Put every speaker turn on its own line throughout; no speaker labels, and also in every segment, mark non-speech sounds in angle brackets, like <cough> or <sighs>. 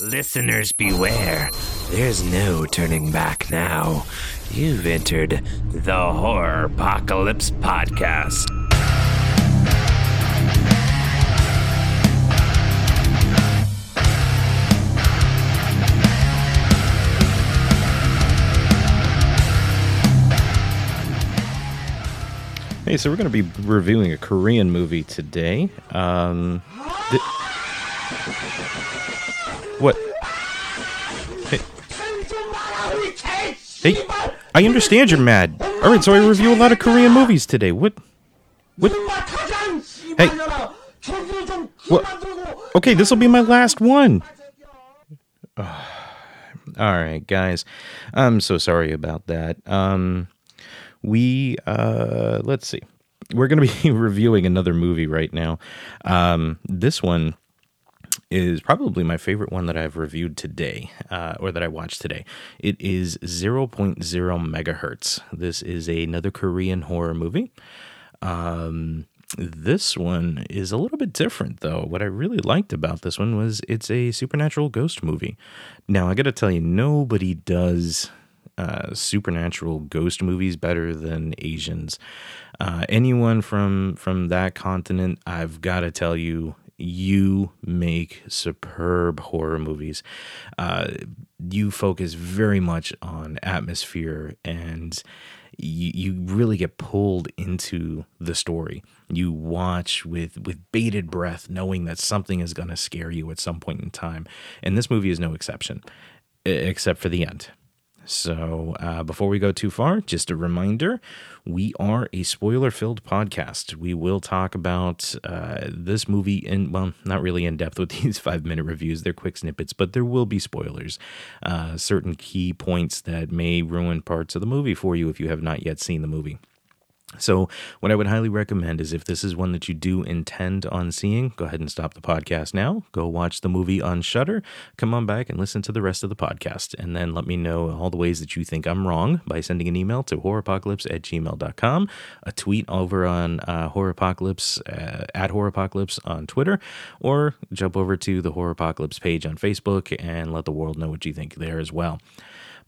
Listeners beware. There's no turning back now. You've entered the Horropocalypse Podcast.
Hey, so we're going to be reviewing a Korean movie today. Um, th- what? Hey. hey, I understand you're mad. All right, so I review a lot of Korean movies today. What? What? Hey. What? Okay, this will be my last one. <sighs> All right, guys. I'm so sorry about that. Um, we uh let's see we're going to be <laughs> reviewing another movie right now um this one is probably my favorite one that i've reviewed today uh, or that i watched today. It is 0.0 megahertz. This is another korean horror movie. Um this one is a little bit different though. What i really liked about this one was it's a supernatural ghost movie. Now i gotta tell you nobody does uh, supernatural ghost movies better than Asians. Uh, anyone from from that continent, I've got to tell you, you make superb horror movies. Uh, you focus very much on atmosphere and. You, you really get pulled into the story. You watch with with bated breath, knowing that something is going to scare you at some point in time. And this movie is no exception, except for the end. So, uh, before we go too far, just a reminder we are a spoiler filled podcast. We will talk about uh, this movie in, well, not really in depth with <laughs> these five minute reviews. They're quick snippets, but there will be spoilers. Uh, certain key points that may ruin parts of the movie for you if you have not yet seen the movie. So, what I would highly recommend is if this is one that you do intend on seeing, go ahead and stop the podcast now. Go watch the movie on Shudder. Come on back and listen to the rest of the podcast. And then let me know all the ways that you think I'm wrong by sending an email to horropocalypse at gmail.com, a tweet over on uh, horropocalypse uh, at horropocalypse on Twitter, or jump over to the Horropocalypse page on Facebook and let the world know what you think there as well.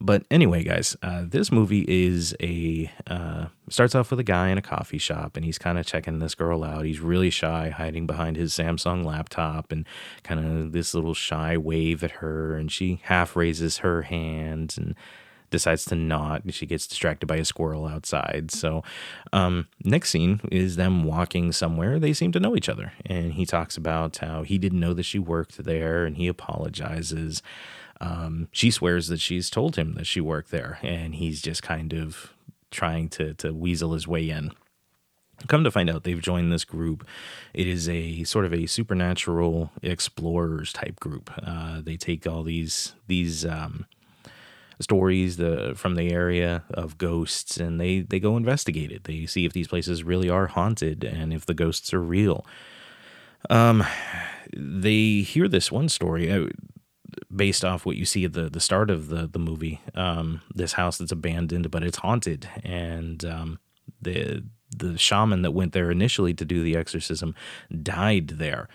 But anyway, guys, uh, this movie is a uh, starts off with a guy in a coffee shop, and he's kind of checking this girl out. He's really shy, hiding behind his Samsung laptop, and kind of this little shy wave at her, and she half raises her hand and decides to not. She gets distracted by a squirrel outside. So, um, next scene is them walking somewhere. They seem to know each other, and he talks about how he didn't know that she worked there, and he apologizes. Um, she swears that she's told him that she worked there, and he's just kind of trying to to weasel his way in. Come to find out, they've joined this group. It is a sort of a supernatural explorers type group. Uh, they take all these these um, stories the from the area of ghosts, and they they go investigate it. They see if these places really are haunted and if the ghosts are real. Um, they hear this one story. Based off what you see at the, the start of the, the movie. Um, this house that's abandoned, but it's haunted. And um, the, the shaman that went there initially to do the exorcism died there.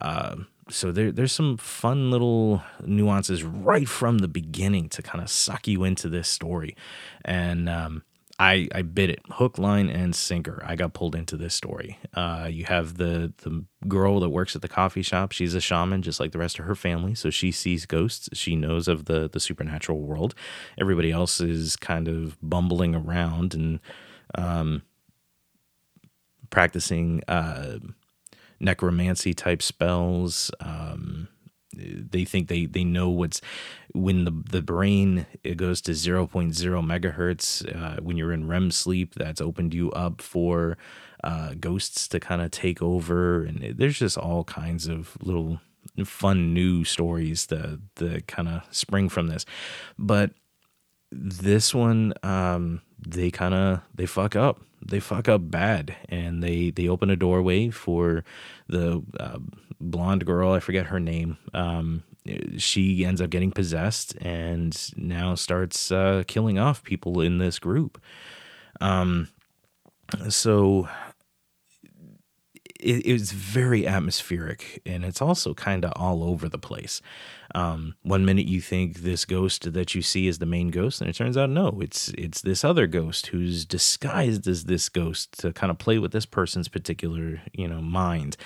Uh, so there, there's some fun little nuances right from the beginning to kind of suck you into this story. And um, I, I bit it hook, line, and sinker. I got pulled into this story. Uh, you have the the girl that works at the coffee shop. She's a shaman, just like the rest of her family. So she sees ghosts. She knows of the the supernatural world. Everybody else is kind of bumbling around and um, practicing uh, necromancy type spells. Um, they think they they know what's when the the brain it goes to 0.0 megahertz uh, when you're in REM sleep that's opened you up for uh, ghosts to kind of take over. And it, there's just all kinds of little fun new stories that that kind of spring from this. But this one um they kind of they fuck up they fuck up bad and they they open a doorway for the uh, blonde girl i forget her name um she ends up getting possessed and now starts uh, killing off people in this group. Um so it, it's very atmospheric and it's also kind of all over the place. Um, one minute you think this ghost that you see is the main ghost, and it turns out no, it's it's this other ghost who's disguised as this ghost to kind of play with this person's particular you know mind.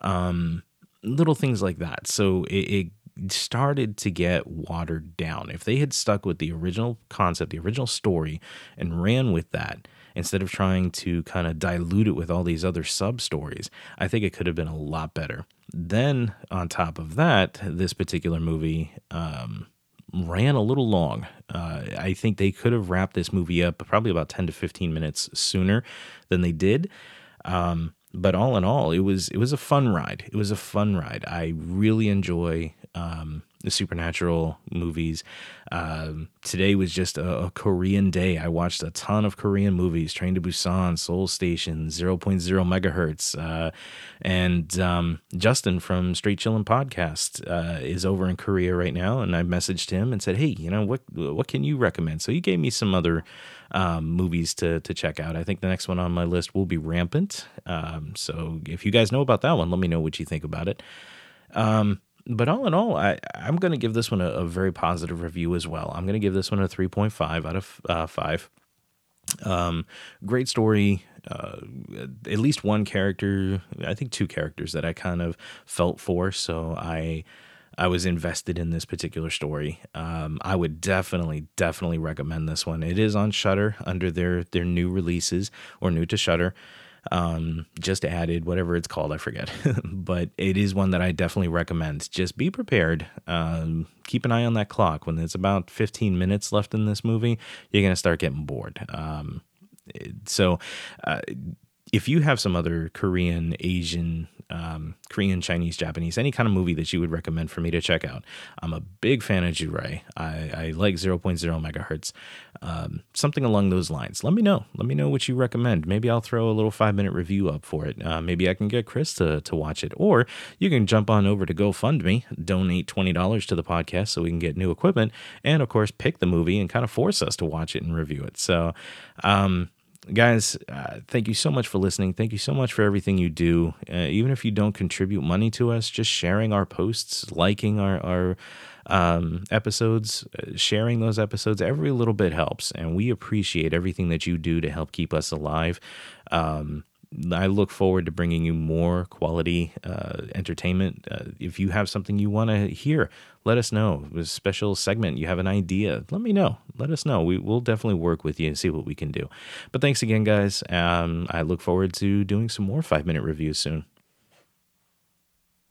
Um, little things like that. So it, it started to get watered down. If they had stuck with the original concept, the original story, and ran with that instead of trying to kind of dilute it with all these other sub stories, I think it could have been a lot better. Then, on top of that, this particular movie um, ran a little long. Uh, I think they could have wrapped this movie up probably about 10 to 15 minutes sooner than they did. Um, but all in all, it was it was a fun ride. It was a fun ride. I really enjoy um, the supernatural movies. Um, today was just a, a, Korean day. I watched a ton of Korean movies: Train to Busan, Seoul Station, 0.0 megahertz, uh, and um, Justin from Straight Chillin' Podcast uh, is over in Korea right now. And I messaged him and said, "Hey, you know what? What can you recommend?" So he gave me some other um, movies to to check out. I think the next one on my list will be Rampant. Um, so if you guys know about that one, let me know what you think about it. Um, but all in all, I, I'm going to give this one a, a, very positive review as well. I'm going to give this one a 3.5 out of uh, 5. Um, great story. Uh, at least one character, I think two characters that I kind of felt for. So I I was invested in this particular story. Um, I would definitely, definitely recommend this one. It is on Shudder under their their new releases or new to Shudder. Um, just added whatever it's called, I forget, <laughs> but it is one that I definitely recommend. Just be prepared. Um, keep an eye on that clock. When it's about 15 minutes left in this movie, you're gonna start getting bored. Um, so, uh, if you have some other Korean, Asian, um, Korean, Chinese, Japanese, any kind of movie that you would recommend for me to check out. I'm a big fan of Ju-Rei. I, I like 0.0 megahertz. Um, something along those lines. Let me know. Let me know what you recommend. Maybe I'll throw a little five minute review up for it. Uh, maybe I can get Chris to, to watch it. Or you can jump on over to GoFundMe, donate $20 to the podcast so we can get new equipment, and of course, pick the movie and kind of force us to watch it and review it. So, um, guys, uh, thank you so much for listening. Thank you so much for everything you do. Uh, even if you don't contribute money to us, just sharing our posts, liking our, our um, episodes, uh, sharing those episodes, every little bit helps. And we appreciate everything that you do to help keep us alive. Um, I look forward to bringing you more quality uh, entertainment. Uh, if you have something you want to hear, let us know. A special segment, you have an idea, let me know. Let us know. We will definitely work with you and see what we can do. But thanks again, guys. Um, I look forward to doing some more five minute reviews soon.